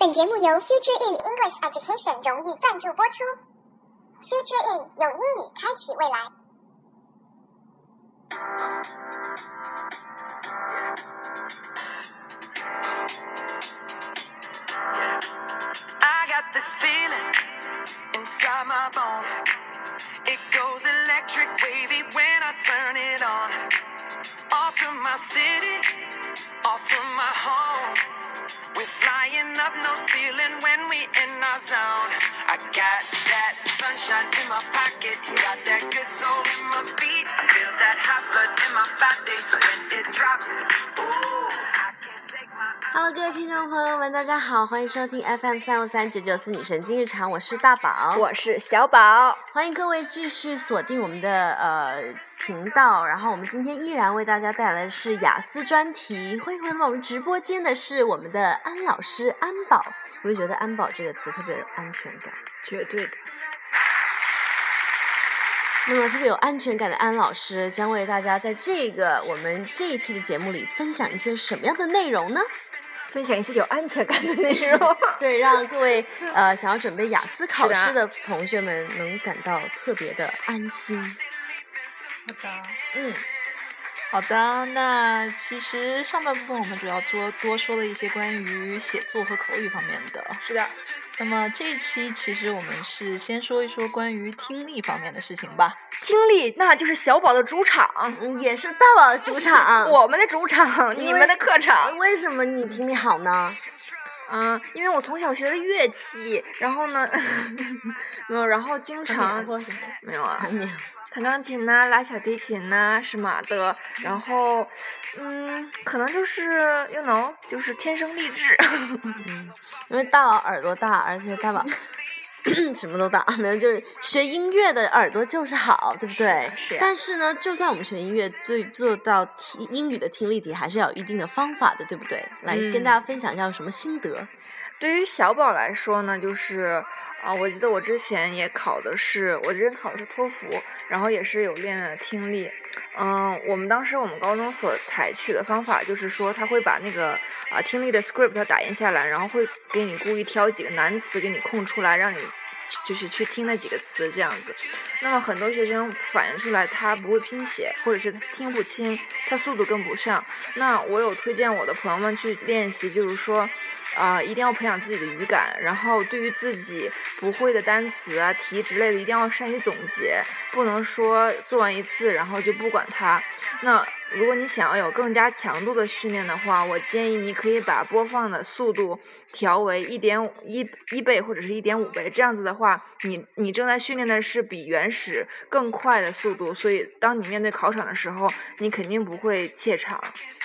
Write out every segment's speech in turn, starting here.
本节目由 Future in English Education 荣誉赞助播出。Future in 用英语开启未来。I got this feeling inside my bones. It goes electric wavy when I turn it on. Off from my city, off from my home. We're flying up no ceiling when we in our zone. I got that sunshine in my pocket, got that good soul in my feet. I feel that hot blood in my body when it drops. Ooh, Hello，各位听众朋友们，大家好，欢迎收听 FM 三五三九九四女神今日常，我是大宝，我是小宝。欢迎各位继续锁定我们的呃频道，然后我们今天依然为大家带来的是雅思专题。欢迎回到我们直播间的是我们的安老师安宝，我就觉得安宝这个词特别有安全感。绝对的，那么特别有安全感的安老师将为大家在这个我们这一期的节目里分享一些什么样的内容呢？分享一些有安全感的内 容。对，让各位呃想要准备雅思考试的同学们能感到特别的安心。好的，嗯，好的。那其实上半部分我们主要多多说了一些关于写作和口语方面的。是的，那么这一期其实我们是先说一说关于听力方面的事情吧。听力那就是小宝的主场，嗯也是大宝的主场。我们的主场，你们的客场。为什么你听力好呢？嗯，因为我从小学的乐器，然后呢，没 有，然后经常？没有啊，没有。弹钢琴呐、拉小提琴呐、什么的。然后，嗯，可能就是，you know，就是天生丽质。嗯，因为大宝耳朵大，而且大宝 什么都大，没有就是学音乐的耳朵就是好，对不对？是呀但是呢，就算我们学音乐，对做到听英语的听力题，还是要有一定的方法的，对不对？来跟大家分享一下有什么心得。对于小宝来说呢，就是啊、我记得我之前也考的是，我之前考的是托福，然后也是有练的听力。嗯，我们当时我们高中所采取的方法就是说，他会把那个啊、听力的 script 打印下来，然后会给你故意挑几个难词给你空出来，让你就是去听那几个词这样子。那么很多学生反映出来他不会拼写，或者是他听不清，他速度跟不上。那我有推荐我的朋友们去练习，就是说。啊、一定要培养自己的语感，然后对于自己不会的单词啊、题之类的，一定要善于总结，不能说做完一次然后就不管它。那如果你想要有更加强度的训练的话，我建议你可以把播放的速度调为一点五一一倍或者是一点五倍，这样子的话，你你正在训练的是比原始更快的速度，所以当你面对考场的时候，你肯定不会怯场。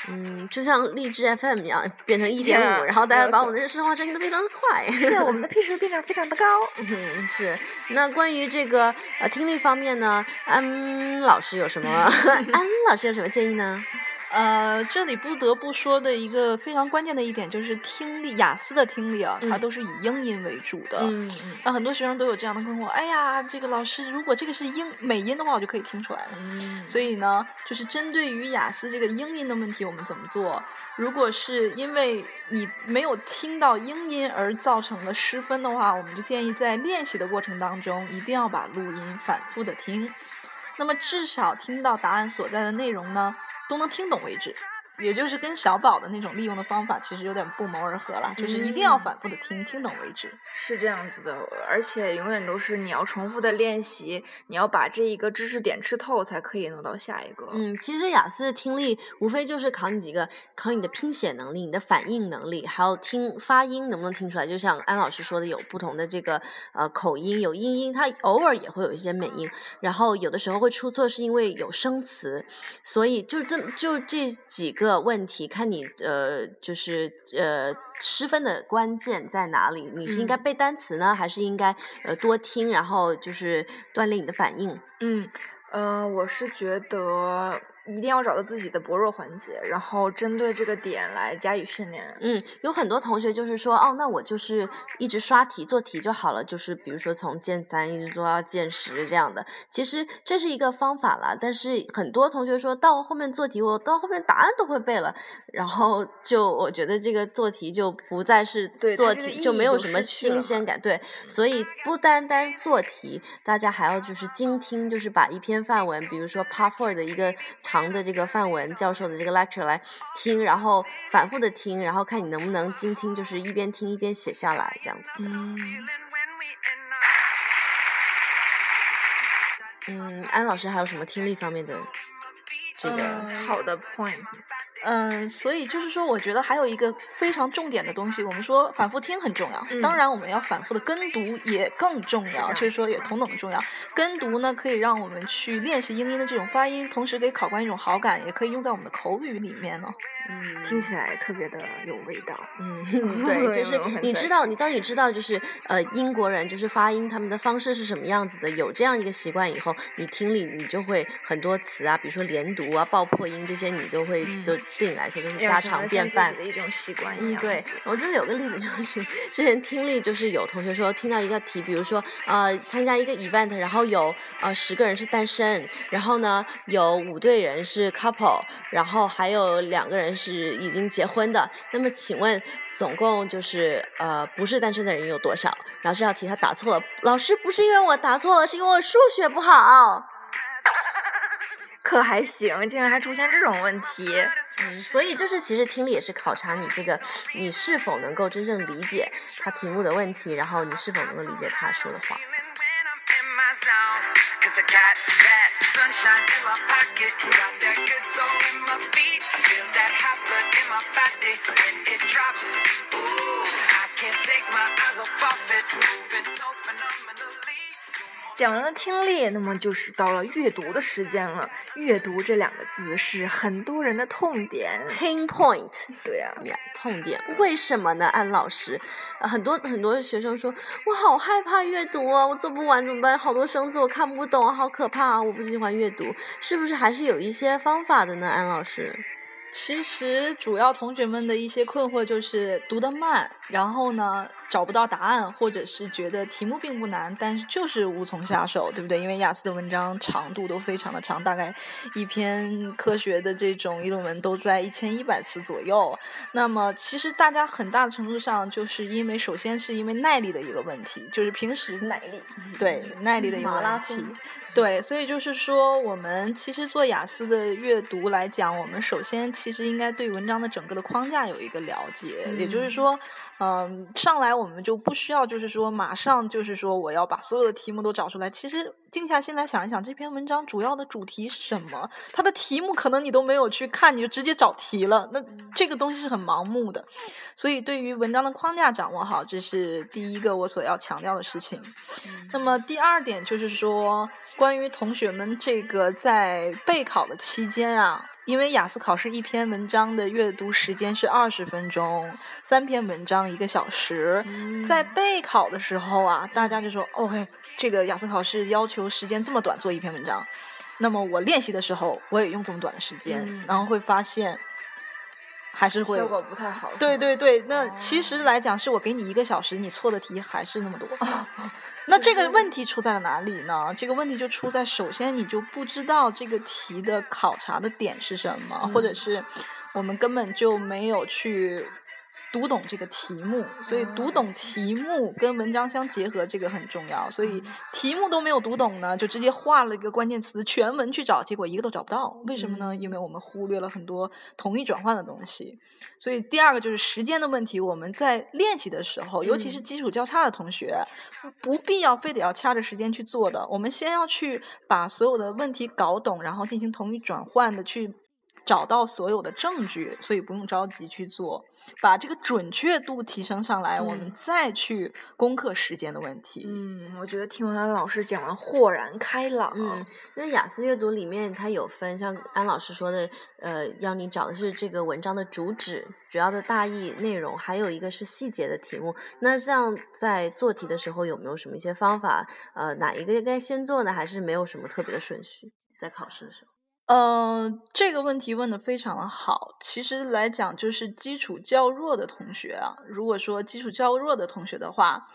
嗯，就像荔枝 FM 一样，变成一点五，然后大家把我们的生活声音都非常快。是啊我们的 P 值变得非常的高。嗯，是。那关于这个呃听力方面呢，安老师有什么？安老师有什么建议呢？呃，这里不得不说的一个非常关键的一点就是听力，雅思的听力啊，它嗯都是以英音为主的。嗯嗯那很多学生都有这样的困惑，哎呀，这个老师如果这个是英美音的话，我就可以听出来了。嗯，所以呢，就是针对于雅思这个英音的问题，我们怎么做？如果是因为你没有听到英音而造成的失分的话，我们就建议在练习的过程当中，一定要把录音反复的听，那么至少听到答案所在的内容呢，都能听懂为止。也就是跟小宝的那种利用的方法其实有点不谋而合了，就是一定要嗯反复的听，听懂为止。是这样子的，而且永远都是你要重复的练习，你要把这一个知识点吃透，才可以弄到下一个。嗯，其实雅思的听力无非就是考你几个，考你的拼写能力、你的反应能力，还有听发音能不能听出来。就像安老师说的，有不同的这个呃口音，有英音，它偶尔也会有一些美音，然后有的时候会出错，是因为有生词。所以就这就这几个问题，看你呃就是呃失分的关键在哪里？你是应该嗯背单词呢，还是应该呃多听，然后就是锻炼你的反应？嗯，呃，我是觉得一定要找到自己的薄弱环节，然后针对这个点来加以训练。嗯，有很多同学就是说，哦，那我就是一直刷题做题就好了，就是比如说从剑三一直做到剑十这样的。其实这是一个方法啦，但是很多同学说到后面做题，我到后面答案都会背了，然后就我觉得这个做题就不再是做题，就没有什么新鲜感。对，所以不单单做题，大家还要就是精听，就是把一篇范文，比如说 Part Four 的一个长的这个范文，教授的这个 lecture 来听，然后反复的听，然后看你能不能精听，就是一边听一边写下来这样子的。嗯.嗯，安老师还有什么听力方面的这个？嗯好的 point，嗯，所以就是说，我觉得还有一个非常重点的东西，我们说反复听很重要，嗯当然我们要反复的跟读也更重要，是就是说也同等的重要。跟读呢，可以让我们去练习英音的这种发音，同时给考官一种好感，也可以用在我们的口语里面呢。嗯，听起来特别的有味道。嗯，对，就是你知道，你当你知道就是呃英国人就是发音他们的方式是什么样子的，有这样一个习惯以后，你听力你就会很多词啊，比如说连读啊、爆破音这些，你都会嗯就对你来说就是家常便饭。的一种习惯一嗯，样。对，我真的有个例子，就是之前听力，就是有同学说听到一个题，比如说呃参加一个 event，然后有呃十个人是单身，然后呢有五对人是 couple，然后还有两个人是已经结婚的。那么请问总共就是呃不是单身的人有多少？然后这道题他答错了，老师不是因为我答错了，是因为我数学不好。可还行，竟然还出现这种问题。嗯，所以就是其实听力也是考察你这个你是否能够真正理解他题目的问题，然后你是否能够理解他说的话。讲完了听力，那么就是到了阅读的时间了。阅读这两个字是很多人的痛点。Pinpoint 对呀、呀，痛点，为什么呢？安老师，呃很多很多学生说，我好害怕阅读啊，我做不完怎么办？好多生字我看不懂，好可怕啊！我不喜欢阅读，是不是还是有一些方法的呢？安老师，其实主要同学们的一些困惑就是读得慢，然后呢找不到答案，或者是觉得题目并不难，但是就是无从下手，对不对？因为雅思的文章长度都非常的长，大概一篇科学的这种议论文都在一千一百词左右。那么其实大家很大的程度上就是因为，首先是因为耐力的一个问题，就是平时耐力，对耐力的一个问题。对，所以就是说，我们其实做雅思的阅读来讲，我们首先其实应该对文章的整个的框架有一个了解，也就是嗯说，嗯、上来我们就不需要就是说马上就是说我要把所有的题目都找出来。其实静下心来想一想，这篇文章主要的主题是什么？它的题目可能你都没有去看，你就直接找题了，那这个东西是很盲目的。所以对于文章的框架掌握好，这是第一个我所要强调的事情。那么第二点就是说，关于同学们这个在备考的期间啊，因为雅思考试一篇文章的阅读时间是二十分钟，三篇文章一个小时，在备考的时候啊，大家就说 OK，这个雅思考试要求时间这么短做一篇文章，那么我练习的时候我也用这么短的时间，嗯。然后会发现还是会效果不太好。对，对对，那其哦实来讲，是我给你一个小时，你错的题还是那么多。那这个问题出在了哪里呢？这个问题就出在，首先你就不知道这个题的考察的点是什么，或者嗯是我们根本就没有去读懂这个题目，所以读懂题目跟文章相结合，这个很重要。所以嗯题目都没有读懂呢，就直接画了一个关键词，全文去找，结果一个都找不到。为什么呢？因为我们忽略了很多同义转换的东西。所以第二个就是时间的问题，我们在练习的时候，尤其是嗯基础较差的同学，不必要非得要掐着时间去做的。我们先要去把所有的问题搞懂，然后进行同义转换的去找到所有的证据，所以不用着急去做。把这个准确度提升上来，我们嗯再去攻克时间的问题。嗯，我觉得听完安老师讲完，豁然开朗。嗯，因为雅思阅读里面它有分，像安老师说的，呃，要你找的是这个文章的主旨、主要的大意内容，还有一个是细节的题目。那像在做题的时候，有没有什么一些方法？呃，哪一个该先做呢？还是没有什么特别的顺序？在考试的时候，呃，这个问题问的非常的好。其实来讲，就是基础较弱的同学啊，如果说基础较弱的同学的话，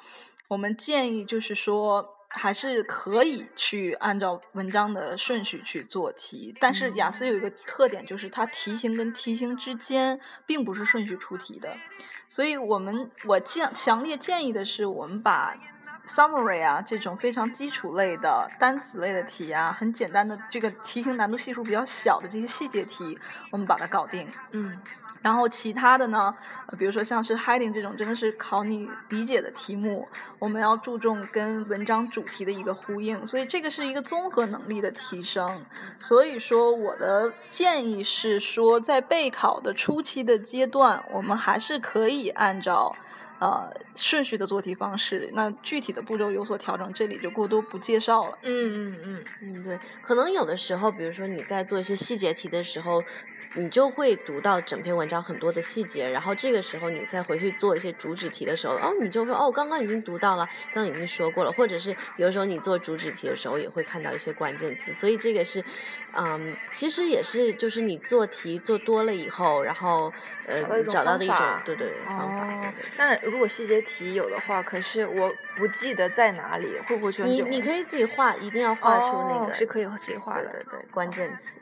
我们建议就是说，还是可以去按照文章的顺序去做题，但是雅思有一个特点，就是它题型跟题型之间并不是顺序出题的，所以我们我建强烈建议的是，我们把 summary 啊这种非常基础类的单词类的题啊，很简单的这个题型难度系数比较小的这些细节题，我们把它搞定。嗯然后其他的呢，比如说像是 heading 这种，真的是考你理解的题目，我们要注重跟文章主题的一个呼应，所以这个是一个综合能力的提升。所以说，我的建议是说，在备考的初期的阶段，我们还是可以按照。呃，顺序的做题方式，那具体的步骤有所调整，这里就过多不介绍了。嗯嗯嗯，嗯，对，可能有的时候，比如说你在做一些细节题的时候，你就会读到整篇文章很多的细节，然后这个时候你再回去做一些主旨题的时候，哦，你就说哦，刚刚已经读到了，刚刚已经说过了，或者是有的时候你做主旨题的时候也会看到一些关键词，所以这个是，嗯，其实也是就是你做题做多了以后，然后呃找到的一种对对对方法，对哦对。那如果细节题有的话，可是我不记得在哪里，会不会出现你你可以自己画，一定要画出那个、哦是可以自己画的。对对对关键词。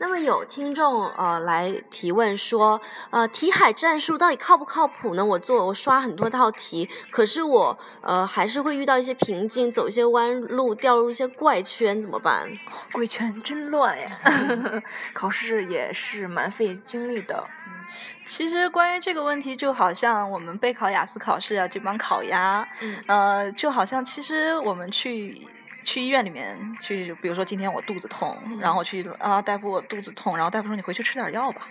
那么有听众呃来提问说，呃，题海战术到底靠不靠谱呢？我做我刷很多道题，可是我呃还是会遇到一些瓶颈，走一些弯路，掉入一些怪圈，怎么办？怪圈真乱呀！考试也是蛮费精力的。其实关于这个问题，就好像我们备考雅思考试啊，这帮烤鸭，嗯呃，就好像其实我们去去医院里面去，比如说今天我肚子痛，然后去啊大夫我肚子痛，然后大夫说你回去吃点药吧，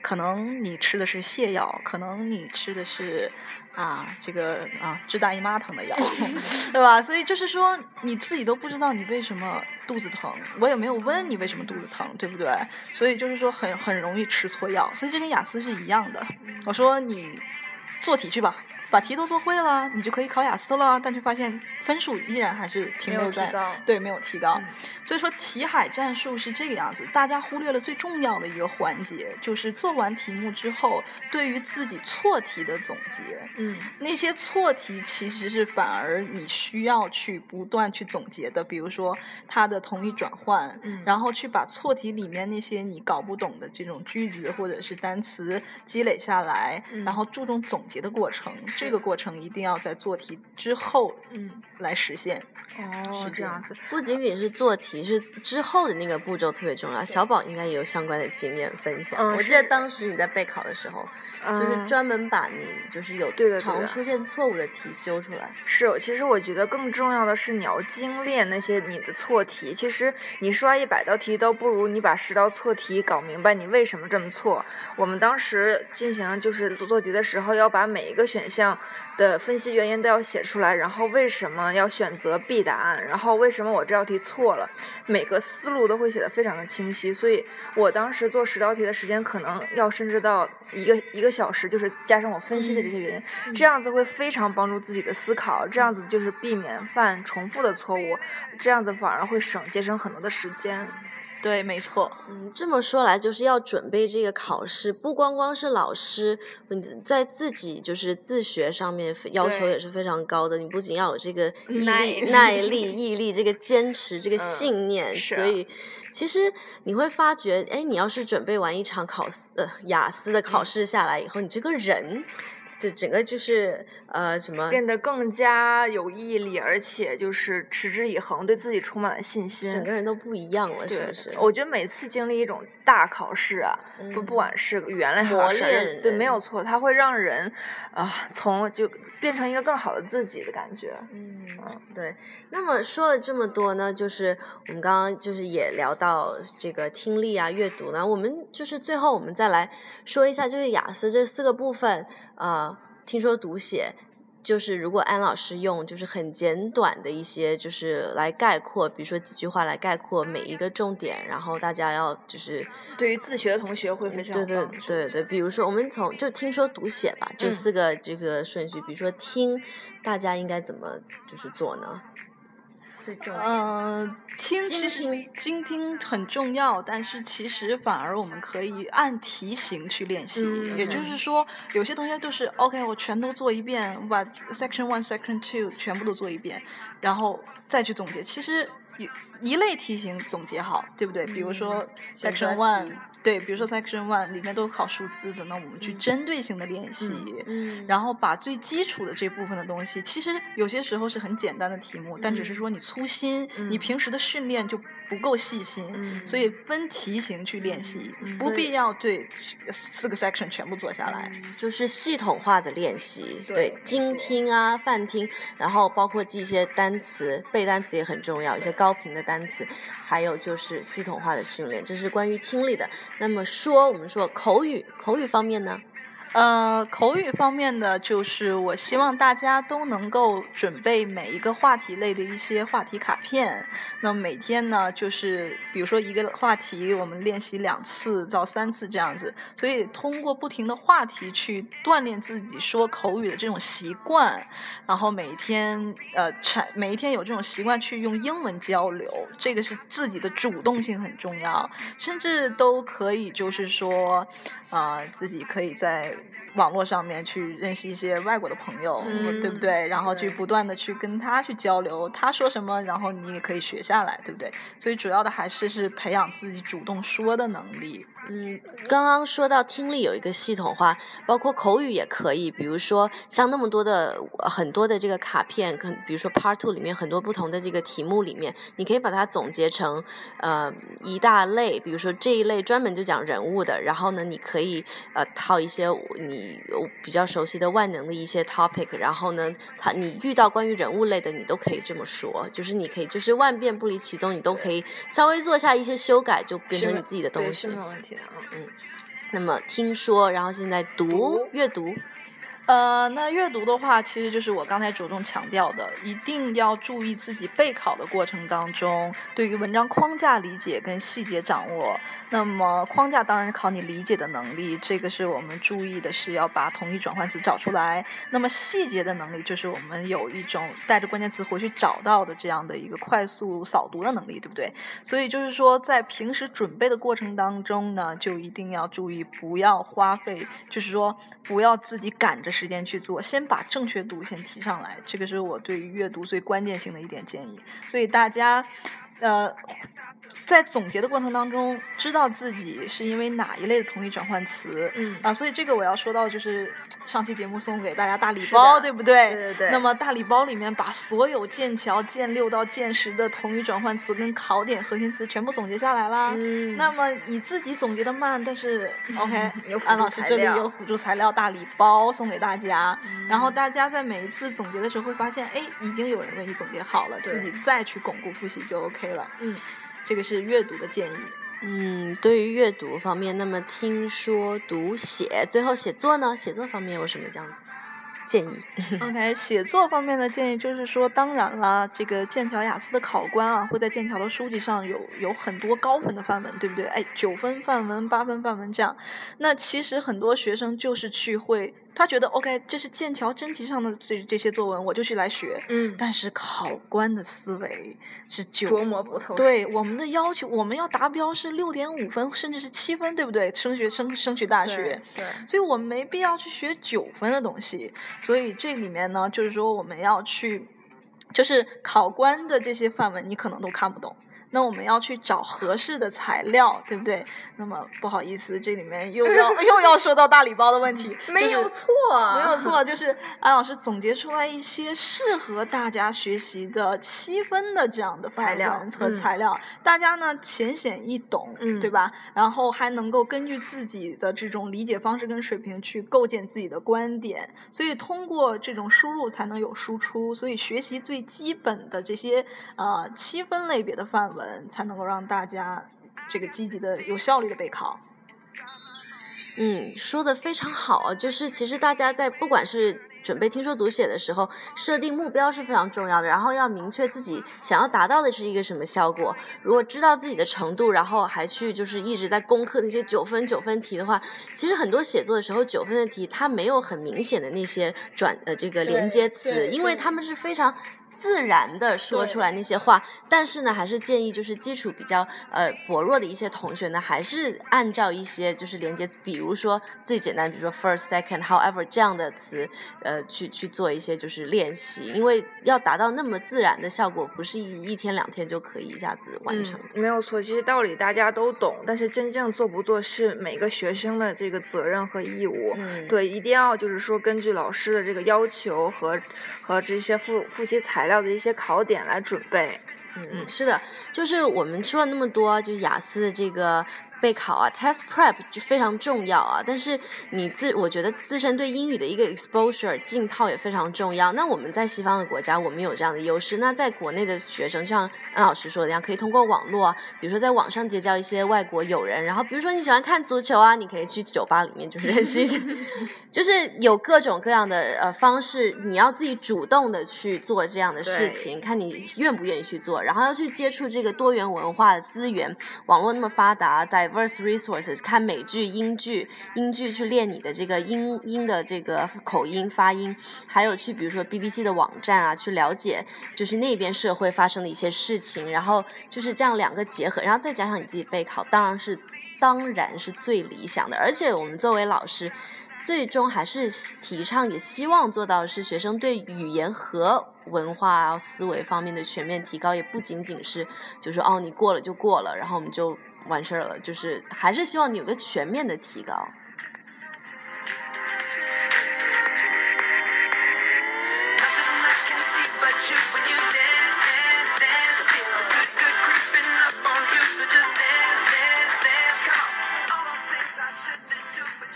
可能你吃的是泻药，可能你吃的是啊这个啊治大姨妈疼的药，对吧？所以就是说你自己都不知道你为什么肚子疼，我也没有问你为什么肚子疼，对不对？所以就是说很很容易吃错药，所以这跟雅思是一样的。我说你做题去吧。把题都做会了，你就可以考雅思了，但是发现分数依然还是停留在对没有提高。嗯所以说题海战术是这个样子，大家忽略了最重要的一个环节，就是做完题目之后，对于自己错题的总结。嗯那些错题其实是反而你需要去不断去总结的，比如说它的同义转换，嗯然后去把错题里面那些你搞不懂的这种句子或者是单词积累下来，嗯然后注重总结的过程。这个过程一定要在做题之后嗯，来实现。哦，是这样子。不仅仅是做题，是之后的那个步骤特别重要。小宝应该也有相关的经验分享。嗯我记得当时你在备考的时候，就是嗯专门把你就是有对的对常出现错误的题揪出来。是，其实我觉得更重要的是你要精炼那些你的错题。其实你刷一百道题都不如你把十道错题搞明白你为什么这么错。我们当时进行就是做做题的时候，要把每一个选项的分析原因都要写出来，然后为什么要选择 B 答案，然后为什么我这道题错了，每个思路都会写的非常的清晰。所以我当时做十道题的时间可能要甚至到一个一个小时，就是加上我分析的这些原因，这样子会非常帮助自己的思考，这样子就是避免犯重复的错误，这样子反而会省节省很多的时间。对，没错。嗯，这么说来，就是要准备这个考试，不光光是老师，你在自己就是自学上面要求也是非常高的。你不仅要有这个 毅耐力、耐力、毅力，这个坚持、这个嗯信念，所以其实你会发觉，哎，你要是准备完一场考思呃雅思的考嗯试下来以后，你这个人的整个就是呃什么，变得更加有毅力，而且就是持之以恒，对自己充满了信心。整个人都不一样了，是对不是？我觉得每次经历一种大考试啊，不不嗯管是语言类磨考试，对，没有错，它会让人啊、从就变成一个更好的自己的感觉。嗯，对。那么说了这么多呢，就是我们刚刚就是也聊到这个听力啊、阅读呢，我们就是最后我们再来说一下，就是雅思这四个部分，啊，听说读写。就是如果安老师用就是很简短的一些就是来概括，比如说几句话来概括每一个重点，然后大家要就是对于自学的同学会非常对对对对，比如说我们从就听说读写吧，就嗯四个这个顺序，比如说听，大家应该怎么就是做呢？最重要？嗯，听其实听精听很重要，但是其实反而我们可以按题型去练习。也就嗯是说，有些同学就是 OK，我全都做一遍，我把 Section One、Section Two 全部都做一遍，然后再去总结。其实一一类题型总结好，对不对？比如说 Section One，对，比如说 Section One 里面都有考数字的，那我们去嗯针对性的练习。嗯，然后把最基础的这部分的东西，其实有些时候是很简单的题目，但只是嗯说你粗心，你嗯平时的训练就不够细心，嗯所以分题型去练习，不必要对四个 section 全部做下来。嗯就是系统化的练习，对没精听啊、泛听，然后包括记一些单词，背单词也很重要，一些高高频的单词，还有就是系统化的训练，这是关于听力的。那么说，我们说口语，口语方面呢？呃，口语方面的就是我希望大家都能够准备每一个话题类的一些话题卡片。那每天呢，就是比如说一个话题，我们练习两次到三次这样子。所以通过不停的话题去锻炼自己说口语的这种习惯，然后每天呃产每一天有这种习惯去用英文交流，这个是自己的主动性很重要，甚至都可以就是说，呃，自己可以在网络上面去认识一些外国的朋友，嗯对不对？然后去不断的去跟他去交流，他说什么，然后你也可以学下来，对不对？所以主要的还是是培养自己主动说的能力。嗯，刚刚说到听力有一个系统化，包括口语也可以。比如说像那么多的呃很多的这个卡片，可比如说 Part Two 里面很多不同的这个题目里面，你可以把它总结成呃一大类。比如说这一类专门就讲人物的，然后呢，你可以呃套一些你比较熟悉的万能的一些 topic，然后呢，它你遇到关于人物类的，你都可以这么说，就是你可以就是万变不离其宗，你都可以稍微做下一些修改，就变成你自己的东西是没。有问题的。嗯，那么听说，然后现在读读阅读，呃，那阅读的话，其实就是我刚才着重强调的，一定要注意自己备考的过程当中，对于文章框架理解跟细节掌握。那么框架当然考你理解的能力，这个是我们注意的是要把同义转换词找出来。那么细节的能力，就是我们有一种带着关键词回去找到的这样的一个快速扫读的能力，对不对？所以就是说，在平时准备的过程当中呢，就一定要注意，不要花费，就是说不要自己赶着时间去做，先把正确度先提上来，这个是我对于阅读最关键性的一点建议。所以大家，呃。在总结的过程当中，知道自己是因为哪一类的同义转换词，嗯啊，所以这个我要说到就是上期节目送给大家大礼包，对不对？对对对那么大礼包里面把所有剑桥剑六到剑十的同义转换词跟考点核心词全部总结下来啦。嗯那么你自己总结的慢，但是 OK，安老师这里有辅助材料大礼包送给大家，然嗯后大家在每一次总结的时候会发现，哎，已经有人为你总结好了，自己再去巩固复习就 OK 了。嗯，这个是阅读的建议。嗯，对于阅读方面，那么听说读写，最后写作呢？写作方面有什么这样建议？OK，写作方面的建议就是说，当然啦，这个剑桥雅思的考官啊，会在剑桥的书籍上有有很多高分的范文，对不对？哎，九分范文、八分范文这样。那其实很多学生就是去会，他觉得 OK，这是剑桥真题上的这这些作文，我就去来学。嗯但是考官的思维是琢磨不透对我们的要求，我们要达标是六点五分，甚至是七分，对不对？升学升升学大学，对，所以我们没必要去学九分的东西。所以这里面呢，就是说我们要去，就是考官的这些范文你可能都看不懂。那我们要去找合适的材料，对不对？那么不好意思，这里面又要 又要说到大礼包的问题，没有错，没有 错，就是安老师总结出来一些适合大家学习的七分的这样的范材料文和嗯材料，大家呢浅显易懂，嗯对吧？然后还能够根据自己的这种理解方式跟水平去构建自己的观点，所以通过这种输入才能有输出，所以学习最基本的这些呃七分类别的范文，才能够让大家这个积极的、有效率的备考。嗯，说的非常好啊，就是其实大家在不管是准备听说读写的时候，设定目标是非常重要的，然后要明确自己想要达到的是一个什么效果。如果知道自己的程度，然后还去就是一直在攻克那些九分九分题的话，其实很多写作的时候九分的题它没有很明显的那些转呃这个连接词，因为他们是非常。自然的说出来那些话。但是呢，还是建议就是基础比较呃薄弱的一些同学呢，还是按照一些就是连接，比如说最简单，比如说 first、second、however 这样的词，呃，去去做一些就是练习，因为要达到那么自然的效果，不是一一天两天就可以一下子完成。嗯。没有错，其实道理大家都懂，但是真正做不做是每个学生的这个责任和义务。嗯，对，一定要就是说根据老师的这个要求和和这些复复习材料的一些考点来准备。嗯嗯，是的，就是我们说了那么多，就是雅思的这个。备考啊，test prep 就非常重要啊。但是你自我觉得自身对英语的一个 exposure 浸泡也非常重要。那我们在西方的国家，我们有这样的优势。那在国内的学生，像安老师说的一样，可以通过网络，比如说在网上结交一些外国友人。然后比如说你喜欢看足球啊，你可以去酒吧里面就是 认识一些，就是有各种各样的呃方式。你要自己主动的去做这样的事情，看你愿不愿意去做。然后要去接触这个多元文化的资源，网络那么发达，在 Verse resources 看美剧、英剧、英剧去练你的这个英英的这个口音发音，还有去比如说 BBC 的网站啊，去了解就是那边社会发生的一些事情，然后就是这样两个结合，然后再加上你自己备考，当然是当然是最理想的。而且我们作为老师。最终还是提倡，也希望做到是学生对语言和文化思维方面的全面提高，也不仅仅是就说哦你过了就过了，然后我们就完事儿了，就是还是希望你有个全面的提高。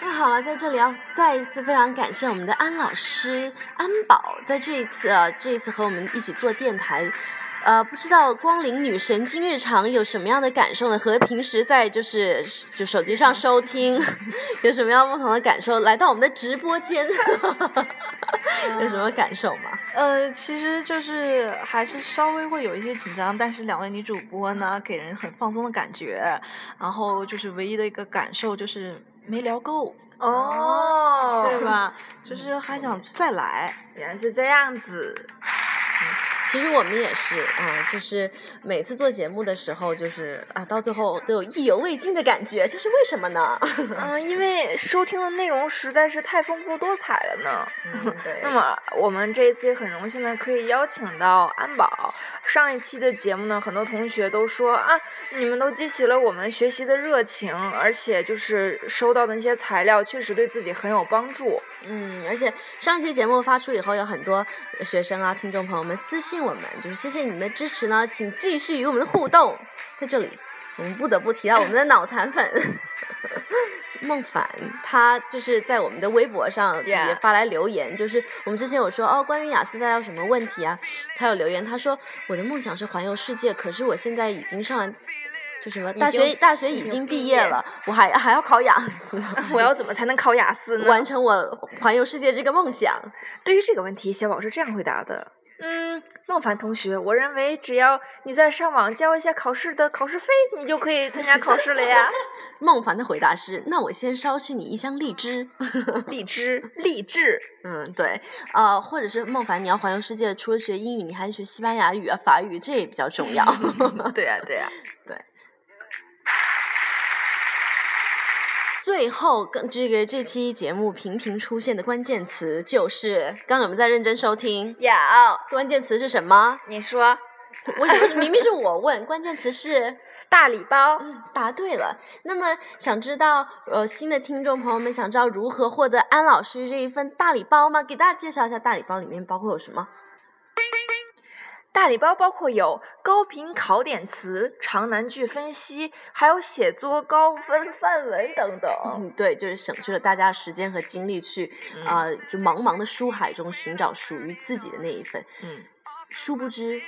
那好了，在这里要再一次非常感谢我们的安老师安保，在这一次啊，这一次和我们一起做电台。呃，不知道光临女神今日常有什么样的感受呢？和平时在就是就手机上收听有什么样不同的感受？来到我们的直播间，有什么感受吗？呃，其实就是还是稍微会有一些紧张，但是两位女主播呢，给人很放松的感觉。然后就是唯一的一个感受就是没聊够哦，对吧？就是还想再来，原来是这样子。其实我们也是啊，就是每次做节目的时候，就是啊，到最后都有意犹未尽的感觉，这是为什么呢？嗯，因为收听的内容实在是太丰富多彩了呢。嗯，对。那么我们这一次也很荣幸的可以邀请到安保。上一期的节目呢，很多同学都说啊，你们都激起了我们学习的热情，而且就是收到的那些材料确实对自己很有帮助。嗯，而且上期节目发出以后，有很多学生啊、听众朋友们私信我们，就是谢谢你们的支持呢，请继续与我们的互动。在这里，我们不得不提到我们的脑残粉 孟凡，他就是在我们的微博上也发来留言，就是我们之前有说哦，关于雅思大家有什么问题啊？他有留言，他说我的梦想是环游世界，可是我现在已经上完。就什么大学大学已经毕业了，我还还要考雅思，我要怎么才能考雅思呢？完成我环游世界这个梦想。对于这个问题，小宝是这样回答的：嗯，孟凡同学，我认为只要你在上网交一下考试的考试费，你就可以参加考试了呀。孟凡的回答是：那我先捎去你一箱荔枝，荔枝，励志。嗯，对，呃，或者是孟凡，你要环游世界，除了学英语，你还学西班牙语啊、法语，这也比较重要。对呀，对呀。最后，跟这个这期节目频频出现的关键词就是，刚刚有没有在认真收听？有。关键词是什么？你说。我明明是我问，关键词是 大礼包。嗯，答对了。那么，想知道呃新的听众朋友们想知道如何获得安老师这一份大礼包吗？给大家介绍一下大礼包里面包括有什么。大礼包包括有高频考点词、长难句分析，还有写作高分范文等等。嗯，对，就是省去了大家时间和精力去啊，就茫茫的书海中寻找属于自己的那一份。嗯，殊不知，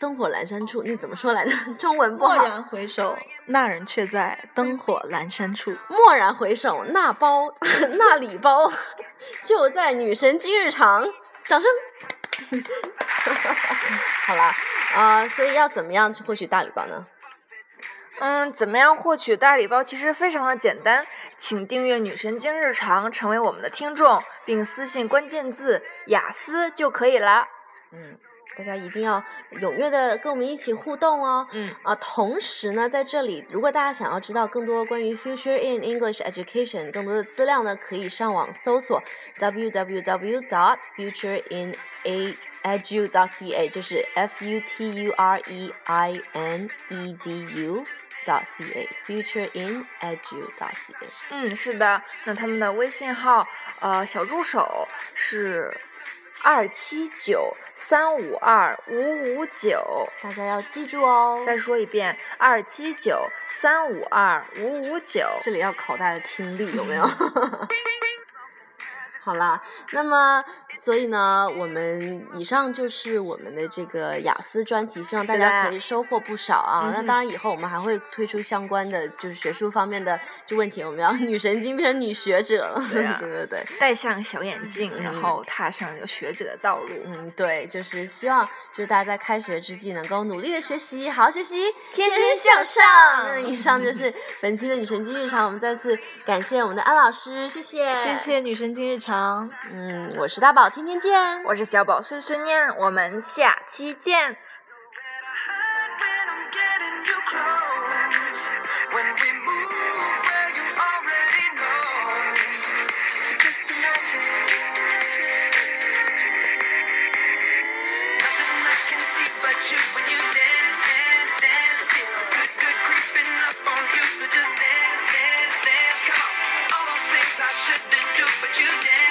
灯火阑珊处，那怎么说来着？中文不好。蓦然回首，那人却在灯火阑珊处。蓦然回首，那包 那礼包 就在女神今日长。掌声。好啦，啊，所以要怎么样去获取大礼包呢？嗯，怎么样获取大礼包？其实非常的简单，请订阅“女神经日常”，成为我们的听众，并私信关键字“雅思”就可以了。嗯，大家一定要踊跃的跟我们一起互动哦。嗯，啊，同时呢，在这里，如果大家想要知道更多关于 Future in English Education 更多的资料呢，可以上网搜索 www dot future in a edu dot ca，就是 f u t u r e i n e d u dot c a future in edu dot c a。嗯，是的，那他们的微信号，呃，小助手是二七九三五二五五九。大家要记住哦。再说一遍，二七九三五二五五九。这里要考大家的听力，有没有？好啦，那么所以呢，我们以上就是我们的这个雅思专题，希望大家可以收获不少啊。那当然，以后我们还会推出相关的，就是学术方面的就问题，我们要 女神经变成女学者了。对啊 对对对，戴上小眼镜，然嗯后踏上有学者的道路。嗯，对，就是希望就是大家在开学之际能够努力的学习，好好学习，天天天向上。上那以上就是本期的女神经日常，我们再次感谢我们的安老师，谢谢，谢。谢女神经日常。嗯我是大宝天天见。我是小宝碎碎念我们下期见。Shouldn't do, but you did.